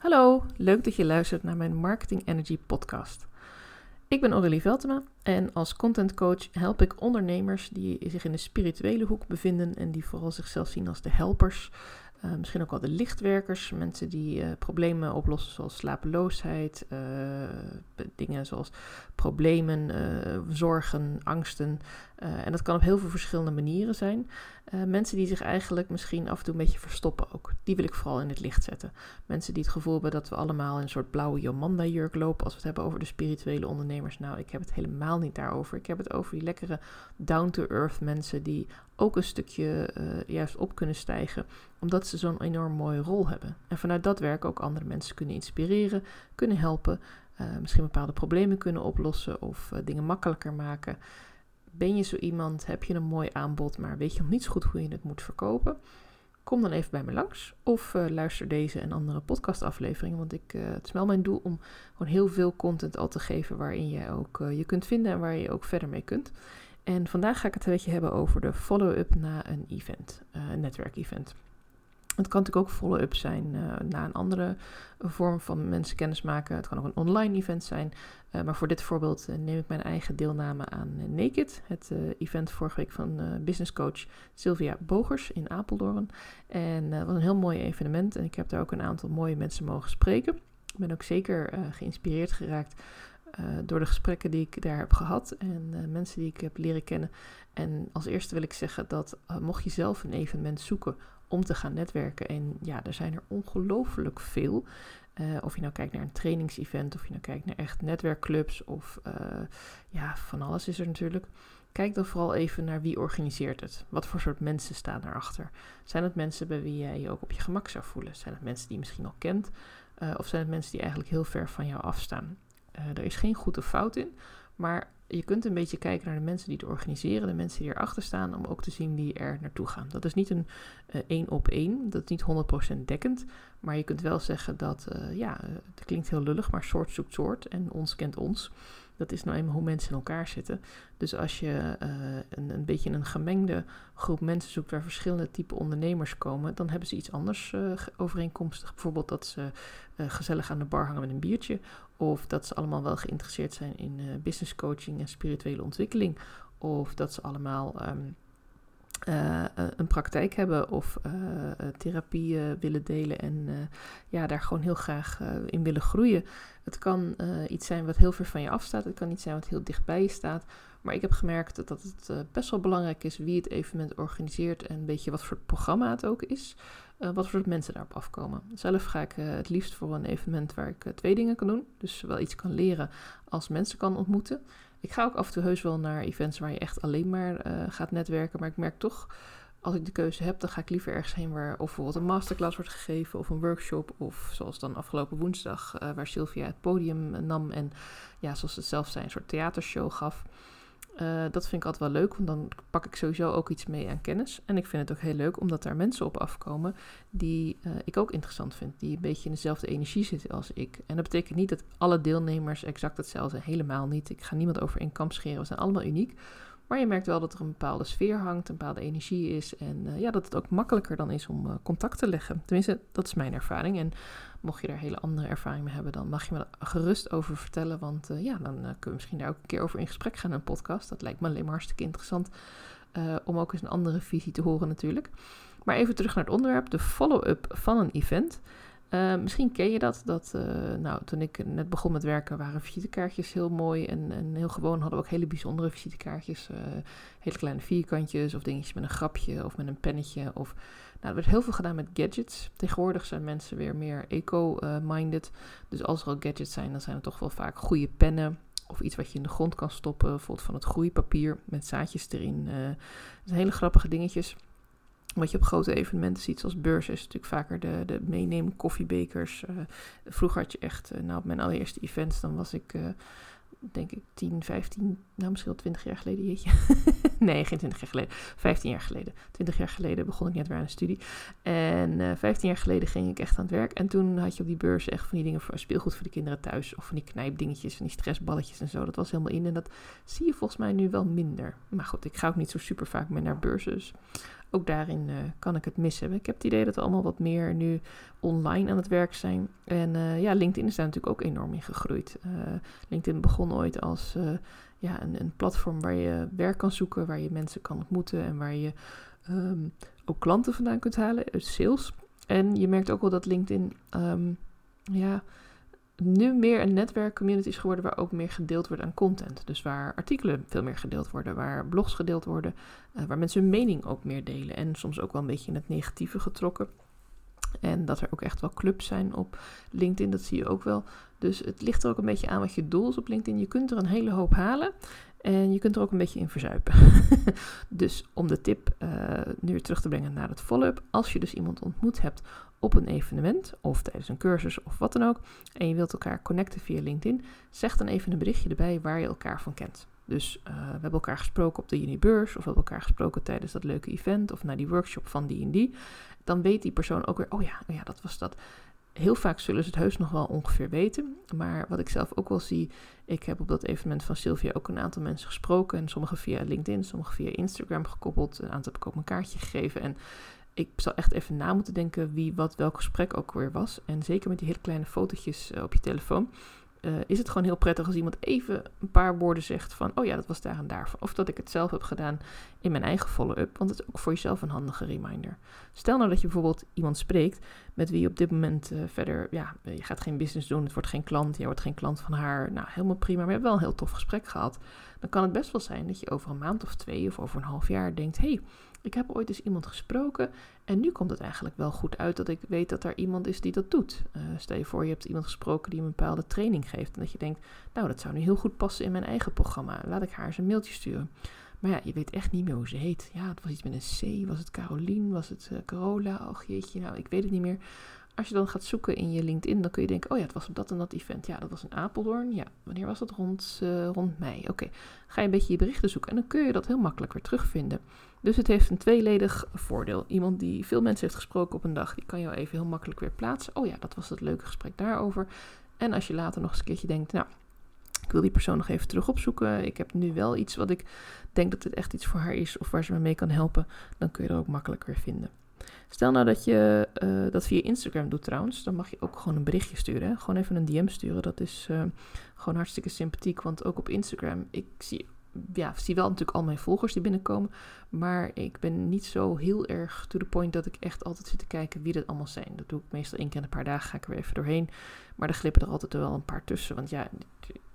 Hallo, leuk dat je luistert naar mijn Marketing Energy podcast. Ik ben Aurélie Veltema en als content coach help ik ondernemers die zich in de spirituele hoek bevinden en die vooral zichzelf zien als de helpers. Uh, misschien ook wel de lichtwerkers, mensen die uh, problemen oplossen zoals slapeloosheid, uh, dingen zoals problemen, zorgen, angsten. En dat kan op heel veel verschillende manieren zijn. Uh, mensen die zich eigenlijk misschien af en toe een beetje verstoppen ook. Die wil ik vooral in het licht zetten. Mensen die het gevoel hebben dat we allemaal in een soort blauwe Jomanda-jurk lopen als we het hebben over de spirituele ondernemers. Nou, ik heb het helemaal niet daarover. Ik heb het over die lekkere down-to-earth mensen die ook een stukje uh, juist op kunnen stijgen, omdat ze zo'n enorm mooie rol hebben. En vanuit dat werk ook andere mensen kunnen inspireren, kunnen helpen, misschien bepaalde problemen kunnen oplossen of dingen makkelijker maken. Ben je zo iemand, heb je een mooi aanbod, maar weet je nog niet zo goed hoe je het moet verkopen? Kom dan even bij me langs of uh, luister deze en andere podcastafleveringen. Want ik, uh, het is wel mijn doel om gewoon heel veel content al te geven waarin je ook uh, je kunt vinden en waar je ook verder mee kunt. En vandaag ga ik het een beetje hebben over de follow-up na een event, een netwerkevent. Het kan natuurlijk ook follow-up zijn uh, na een andere vorm van mensen kennis maken. Het kan ook een online event zijn. Uh, maar voor dit voorbeeld uh, neem ik mijn eigen deelname aan Naked. Het event vorige week van business coach Sylvia Bogers in Apeldoorn. En dat was een heel mooi evenement. En ik heb daar ook een aantal mooie mensen mogen spreken. Ik ben ook zeker geïnspireerd geraakt uh, door de gesprekken die ik daar heb gehad en uh, mensen die ik heb leren kennen. En als eerste wil ik zeggen dat uh, mocht je zelf een evenement zoeken om te gaan netwerken. En ja, er zijn er ongelooflijk veel. Of je nou kijkt naar een trainingsevent, of je nou kijkt naar echt netwerkclubs, of ja, van alles is er natuurlijk. Kijk dan vooral even naar wie organiseert het. Wat voor soort mensen staan daarachter? Zijn het mensen bij wie jij je ook op je gemak zou voelen? Zijn het mensen die je misschien al kent? Of zijn het mensen die eigenlijk heel ver van jou afstaan? Er is geen goed of fout in, maar je kunt een beetje kijken naar de mensen die het organiseren, de mensen die erachter staan, om ook te zien wie er naartoe gaan. Dat is niet een uh, één op één, dat is niet 100% dekkend, maar je kunt wel zeggen dat, uh, ja, het klinkt heel lullig, maar soort zoekt soort en ons kent ons. Dat is nou eenmaal hoe mensen in elkaar zitten. Dus als je een, een beetje een gemengde groep mensen zoekt waar verschillende type ondernemers komen, dan hebben ze iets anders overeenkomstig. Bijvoorbeeld dat ze gezellig aan de bar hangen met een biertje. Of dat ze allemaal wel geïnteresseerd zijn in business coaching en spirituele ontwikkeling. Of dat ze allemaal um, uh, een praktijk hebben of uh, therapie uh, willen delen en ja, daar gewoon heel graag in willen groeien. Het kan iets zijn wat heel ver van je afstaat, het kan iets zijn wat heel dichtbij je staat. Maar ik heb gemerkt dat, dat het best wel belangrijk is wie het evenement organiseert en een beetje wat voor programma het ook is. Wat voor mensen daarop afkomen. Zelf ga ik het liefst voor een evenement waar ik twee dingen kan doen. Dus wel iets kan leren als mensen kan ontmoeten. Ik ga ook af en toe heus wel naar events waar je echt alleen maar gaat netwerken. Maar ik merk toch, als ik de keuze heb, dan ga ik liever ergens heen waar of bijvoorbeeld een masterclass wordt gegeven of een workshop. Of zoals dan afgelopen woensdag, waar Sylvia het podium nam en ja, zoals het zelf zijn, een soort theatershow gaf. Uh, dat vind ik altijd wel leuk, want dan pak ik sowieso ook iets mee aan kennis. En ik vind het ook heel leuk omdat daar mensen op afkomen die uh, ik ook interessant vind. Die een beetje in dezelfde energie zitten als ik. En dat betekent niet dat alle deelnemers exact hetzelfde zijn. Helemaal niet. Ik ga niemand over één kamp scheren. We zijn allemaal uniek. Maar je merkt wel dat er een bepaalde sfeer hangt, een bepaalde energie is. En uh, ja, dat het ook makkelijker dan is om uh, contact te leggen. Tenminste, dat is mijn ervaring. En mocht je daar hele andere ervaring mee hebben, dan mag je me er gerust over vertellen. Want uh, ja, dan kunnen we misschien daar ook een keer over in gesprek gaan in een podcast. Dat lijkt me alleen maar hartstikke interessant. om ook eens een andere visie te horen natuurlijk. Maar even terug naar het onderwerp, de follow-up van een event. Uh, misschien ken je dat, dat uh, nou, toen ik net begon met werken waren visitekaartjes heel mooi en, en heel gewoon hadden we ook hele bijzondere visitekaartjes. Uh, hele kleine vierkantjes of dingetjes met een grapje of met een pennetje. Of, nou, er werd heel veel gedaan met gadgets. Tegenwoordig zijn mensen weer meer eco-minded. Dus als er al gadgets zijn, dan zijn het toch wel vaak goede pennen. Of iets wat je in de grond kan stoppen, bijvoorbeeld van het groeipapier met zaadjes erin. Uh, hele grappige dingetjes. Wat je op grote evenementen ziet, zoals beurzen, is natuurlijk vaker de, de meenemen koffiebekers. Uh, vroeger had je echt, uh, nou op mijn allereerste events, dan was ik, uh, denk ik, 10, 15, nou misschien wel 20 jaar geleden, jeetje. nee, geen 20 jaar geleden, 15 jaar geleden. 20 jaar geleden begon ik net weer aan een studie. En 15 jaar geleden ging ik echt aan het werk. En toen had je op die beurs echt van die dingen voor speelgoed voor de kinderen thuis. Of van die knijpdingetjes, van die stressballetjes en zo. Dat was helemaal in. En dat zie je volgens mij nu wel minder. Maar goed, ik ga ook niet zo super vaak meer naar beurzen. Dus ook daarin uh, kan ik het missen. Ik heb het idee dat we allemaal wat meer nu online aan het werk zijn. En uh, ja, LinkedIn is daar natuurlijk ook enorm in gegroeid. Uh, LinkedIn begon ooit als ja, een, een, platform waar je werk kan zoeken, waar je mensen kan ontmoeten en waar je um, ook klanten vandaan kunt halen, uit sales. En je merkt ook wel dat LinkedIn um, ja, nu meer een netwerkcommunity is geworden waar ook meer gedeeld wordt aan content. Dus waar artikelen veel meer gedeeld worden, waar blogs gedeeld worden, uh, waar mensen hun mening ook meer delen. En soms ook wel een beetje in het negatieve getrokken. En dat er ook echt wel clubs zijn op LinkedIn, dat zie je ook wel. Dus het ligt er ook een beetje aan wat je doel is op LinkedIn. Je kunt er een hele hoop halen. En je kunt er ook een beetje in verzuipen. dus om de tip uh, nu terug te brengen naar het follow-up. Als je dus iemand ontmoet hebt op een evenement of tijdens een cursus of wat dan ook. En je wilt elkaar connecten via LinkedIn. Zeg dan even een berichtje erbij waar je elkaar van kent. Dus uh, we hebben elkaar gesproken op de Unibeurs of we hebben elkaar gesproken tijdens dat leuke event of naar die workshop van die en die. Dan weet die persoon ook weer, oh ja, oh ja dat was dat. Heel vaak zullen ze het heus nog wel ongeveer weten. Maar wat ik zelf ook wel zie, ik heb op dat evenement van Sylvia ook een aantal mensen gesproken. En sommige via LinkedIn, sommige via Instagram gekoppeld. Een aantal heb ik ook een kaartje gegeven. En ik zal echt even na moeten denken wie wat welk gesprek ook weer was. En zeker met die hele kleine fotootjes uh, op je telefoon. Uh, is het gewoon heel prettig als iemand even een paar woorden zegt van, oh ja, dat was daar en daar. Of dat ik het zelf heb gedaan in mijn eigen follow-up, want het is ook voor jezelf een handige reminder. Stel nou dat je bijvoorbeeld iemand spreekt met wie je op dit moment uh, verder, ja, je gaat geen business doen, het wordt geen klant, je wordt geen klant van haar. Nou, helemaal prima, maar je hebt wel een heel tof gesprek gehad. Dan kan het best wel zijn dat je over een maand of twee of over een half jaar denkt, hey, ik heb ooit eens iemand gesproken en nu komt het eigenlijk wel goed uit dat ik weet dat er iemand is die dat doet. Uh, stel je voor, je hebt iemand gesproken die een bepaalde training geeft en dat je denkt, nou dat zou nu heel goed passen in mijn eigen programma. Laat ik haar eens een mailtje sturen. Maar ja, je weet echt niet meer hoe ze heet. Ja, het was iets met een C. Was het Carolien? Was het uh, Carola? Och jeetje, nou ik weet het niet meer. Als je dan gaat zoeken in je LinkedIn, dan kun je denken, oh ja, het was op dat en dat event. Ja, dat was een Apeldoorn. Ja, wanneer was dat? Rond, uh, rond mei. Oké, ga je een beetje je berichten zoeken en dan kun je dat heel makkelijk weer terugvinden. Dus het heeft een tweeledig voordeel. Iemand die veel mensen heeft gesproken op een dag, die kan jou even heel makkelijk weer plaatsen. Oh ja, dat was het leuke gesprek daarover. En als je later nog eens een keertje denkt, nou, ik wil die persoon nog even terug opzoeken. Ik heb nu wel iets wat ik denk dat het echt iets voor haar is of waar ze me mee kan helpen. Dan kun je er ook makkelijk weer vinden. Stel nou dat je uh, dat via Instagram doet trouwens, dan mag je ook gewoon een berichtje sturen. Gewoon even een DM sturen. Dat is uh, gewoon hartstikke sympathiek, want ook op Instagram, ik zie ja, zie wel natuurlijk al mijn volgers die binnenkomen. Maar ik ben niet zo heel erg to the point dat ik echt altijd zit te kijken wie dat allemaal zijn. Dat doe ik meestal één keer in een paar dagen, ga ik er even doorheen. Maar er glippen er altijd wel een paar tussen. Want ja,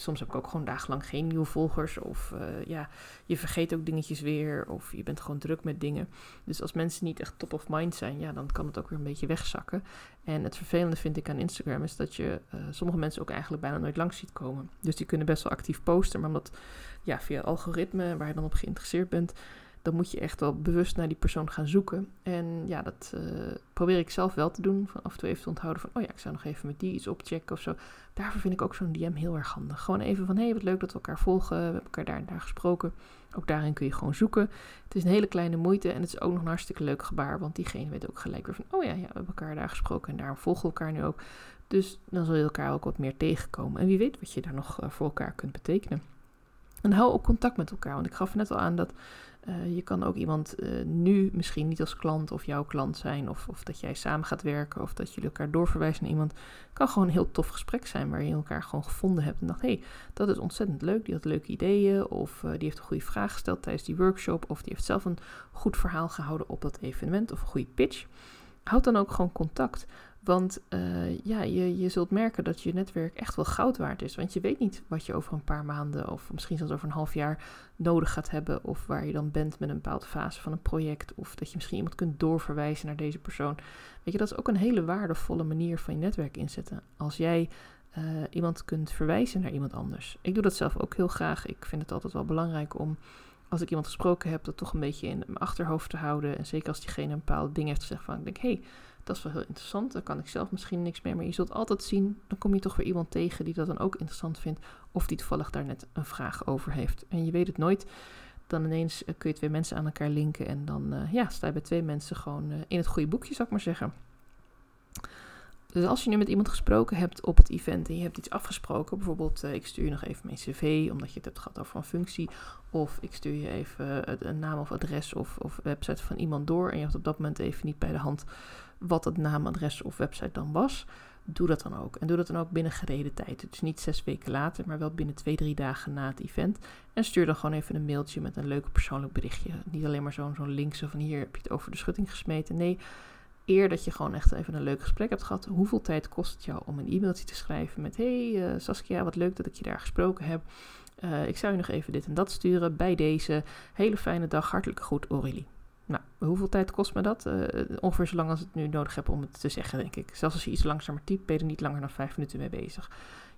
soms heb ik ook gewoon dagenlang geen nieuwe volgers. Of uh, ja, je vergeet ook dingetjes weer. Of je bent gewoon druk met dingen. Dus als mensen niet echt top of mind zijn, ja, dan kan het ook weer een beetje wegzakken. En het vervelende vind ik aan Instagram is dat je uh, sommige mensen ook eigenlijk bijna nooit langs ziet komen. Dus die kunnen best wel actief posten. Maar omdat ja, via algoritme waar je dan op geïnteresseerd bent, dan moet je echt wel bewust naar die persoon gaan zoeken. En ja, dat uh, probeer ik zelf wel te doen. Van af en toe even te onthouden van, oh ja, ik zou nog even met die iets opchecken of zo. Daarvoor vind ik ook zo'n DM heel erg handig. Gewoon even van, hé, hey, wat leuk dat we elkaar volgen. We hebben elkaar daar en daar gesproken. Ook daarin kun je gewoon zoeken. Het is een hele kleine moeite en het is ook nog een hartstikke leuk gebaar. Want diegene weet ook gelijk weer van, oh ja, ja we hebben elkaar daar gesproken en daar volgen we elkaar nu ook. Dus dan zul je elkaar ook wat meer tegenkomen. En wie weet wat je daar nog uh, voor elkaar kunt betekenen. En hou ook contact met elkaar. Want ik gaf net al aan dat uh, je kan ook iemand uh, nu misschien niet als klant of jouw klant zijn. Of, of dat jij samen gaat werken. Of dat jullie elkaar doorverwijzen naar iemand. Het kan gewoon een heel tof gesprek zijn. Waar je elkaar gewoon gevonden hebt. En dacht, hé, hey, dat is ontzettend leuk. Die had leuke ideeën. Of uh, die heeft een goede vraag gesteld tijdens die workshop. Of die heeft zelf een goed verhaal gehouden op dat evenement. Of een goede pitch. Houd dan ook gewoon contact. Want uh, ja, je, je zult merken dat je netwerk echt wel goud waard is. Want je weet niet wat je over een paar maanden of misschien zelfs over een half jaar nodig gaat hebben. Of waar je dan bent met een bepaalde fase van een project. Of dat je misschien iemand kunt doorverwijzen naar deze persoon. Weet je, dat is ook een hele waardevolle manier van je netwerk inzetten. Als jij uh, iemand kunt verwijzen naar iemand anders. Ik doe dat zelf ook heel graag. Ik vind het altijd wel belangrijk om als ik iemand gesproken heb, dat toch een beetje in mijn achterhoofd te houden. En zeker als diegene een bepaalde ding heeft gezegd van ik denk, hé, hey, dat is wel heel interessant. Daar kan ik zelf misschien niks meer. Maar je zult altijd zien, dan kom je toch weer iemand tegen die dat dan ook interessant vindt. Of die toevallig daar net een vraag over heeft. En je weet het nooit. Dan ineens eh, kun je twee mensen aan elkaar linken. En dan uh, ja, sta je bij twee mensen gewoon uh, in het goede boekje, zou ik maar zeggen. Dus als je nu met iemand gesproken hebt op het event en je hebt iets afgesproken, bijvoorbeeld ik stuur je nog even mijn cv omdat je het hebt gehad over een functie, of ik stuur je even een naam of adres of, of website van iemand door en je hebt op dat moment even niet bij de hand wat het naam, adres of website dan was, doe dat dan ook. En doe dat dan ook binnen gereden tijd. Dus niet zes weken later, maar wel binnen twee, drie dagen na het event. En stuur dan gewoon even een mailtje met een leuk persoonlijk berichtje. Niet alleen maar zo'n zo'n zo van hier heb je het over de schutting gesmeten. Nee, eer dat je gewoon echt even een leuk gesprek hebt gehad. Hoeveel tijd kost het jou om een e-mailtje te schrijven met... Hey uh, Saskia, wat leuk dat ik je daar gesproken heb. Uh, ik zou je nog even dit en dat sturen bij deze. Hele fijne dag, hartelijk goed Aurélie. Nou, hoeveel tijd kost me dat? Uh, ongeveer zo lang als ik nu nodig heb om het te zeggen, denk ik. Zelfs als je iets langzamer typt, ben je er niet langer dan vijf minuten mee bezig.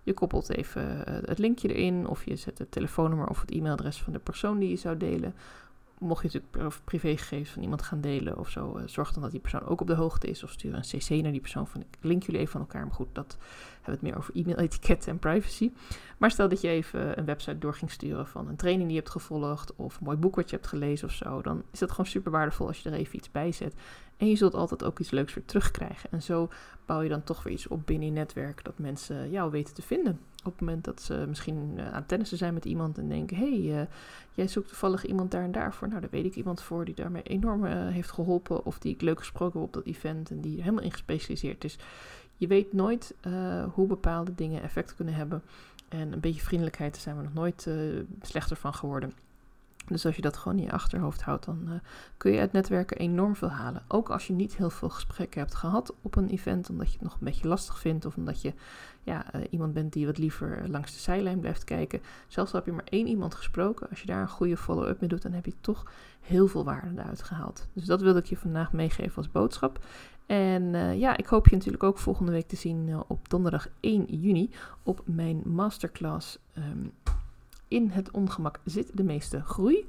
Je koppelt even het linkje erin, of je zet het telefoonnummer of het e-mailadres van de persoon die je zou delen mocht je natuurlijk privégegevens van iemand gaan delen of zo, uh, zorg dan dat die persoon ook op de hoogte is. Of stuur een cc naar die persoon van ik link jullie even van elkaar. Maar goed, dat hebben we het meer over e-mail-etiketten en privacy. Maar stel dat je even een website door ging sturen van een training die je hebt gevolgd of een mooi boek wat je hebt gelezen of zo. Dan is dat gewoon super waardevol als je er even iets bij zet. En je zult altijd ook iets leuks weer terugkrijgen. En zo bouw je dan toch weer iets op binnen je netwerk dat mensen jou weten te vinden. Op het moment dat ze misschien uh, aan tennissen zijn met iemand en denken: hey, uh, jij zoekt toevallig iemand daar en daarvoor. Nou, daar weet ik iemand voor die daarmee enorm uh, heeft geholpen. Of die ik leuk gesproken heb op dat event en die er helemaal in gespecialiseerd is. Je weet nooit hoe bepaalde dingen effect kunnen hebben. En een beetje vriendelijkheid, zijn we nog nooit slechter van geworden. Dus als je dat gewoon in je achterhoofd houdt, dan uh, kun je uit netwerken enorm veel halen. Ook als je niet heel veel gesprekken hebt gehad op een event, omdat je het nog een beetje lastig vindt of omdat je ja, uh, iemand bent die wat liever langs de zijlijn blijft kijken. Zelfs al heb je maar één iemand gesproken, als je daar een goede follow-up mee doet, dan heb je toch heel veel waarde eruit gehaald. Dus dat wilde ik je vandaag meegeven als boodschap. En uh, ja, ik hoop je natuurlijk ook volgende week te zien op donderdag 1 juni op mijn masterclass. Um, in het ongemak zit de meeste groei. Uh,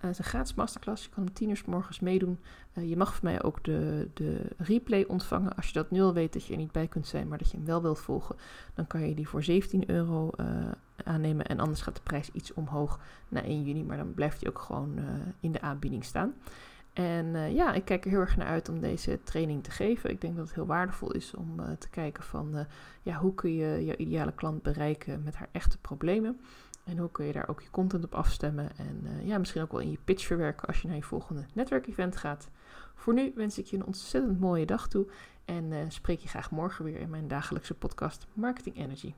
het is een gratis masterclass. Je kan om tien uur morgens meedoen. Uh, je mag van mij ook de, de replay ontvangen. Als je dat nu al weet dat je er niet bij kunt zijn, maar dat je hem wel wilt volgen, dan kan je die voor 17 euro uh, aannemen. En anders gaat de prijs iets omhoog na 1 juni, maar dan blijft hij ook gewoon in de aanbieding staan. En ja, ik kijk er heel erg naar uit om deze training te geven. Ik denk dat het heel waardevol is om te kijken van ja, hoe kun je je ideale klant bereiken met haar echte problemen. En hoe kun je daar ook je content op afstemmen. En uh, ja, misschien ook wel in je pitch verwerken als je naar je volgende netwerkevent gaat. Voor nu wens ik je een ontzettend mooie dag toe. En uh, spreek je graag morgen weer in mijn dagelijkse podcast Marketing Energy.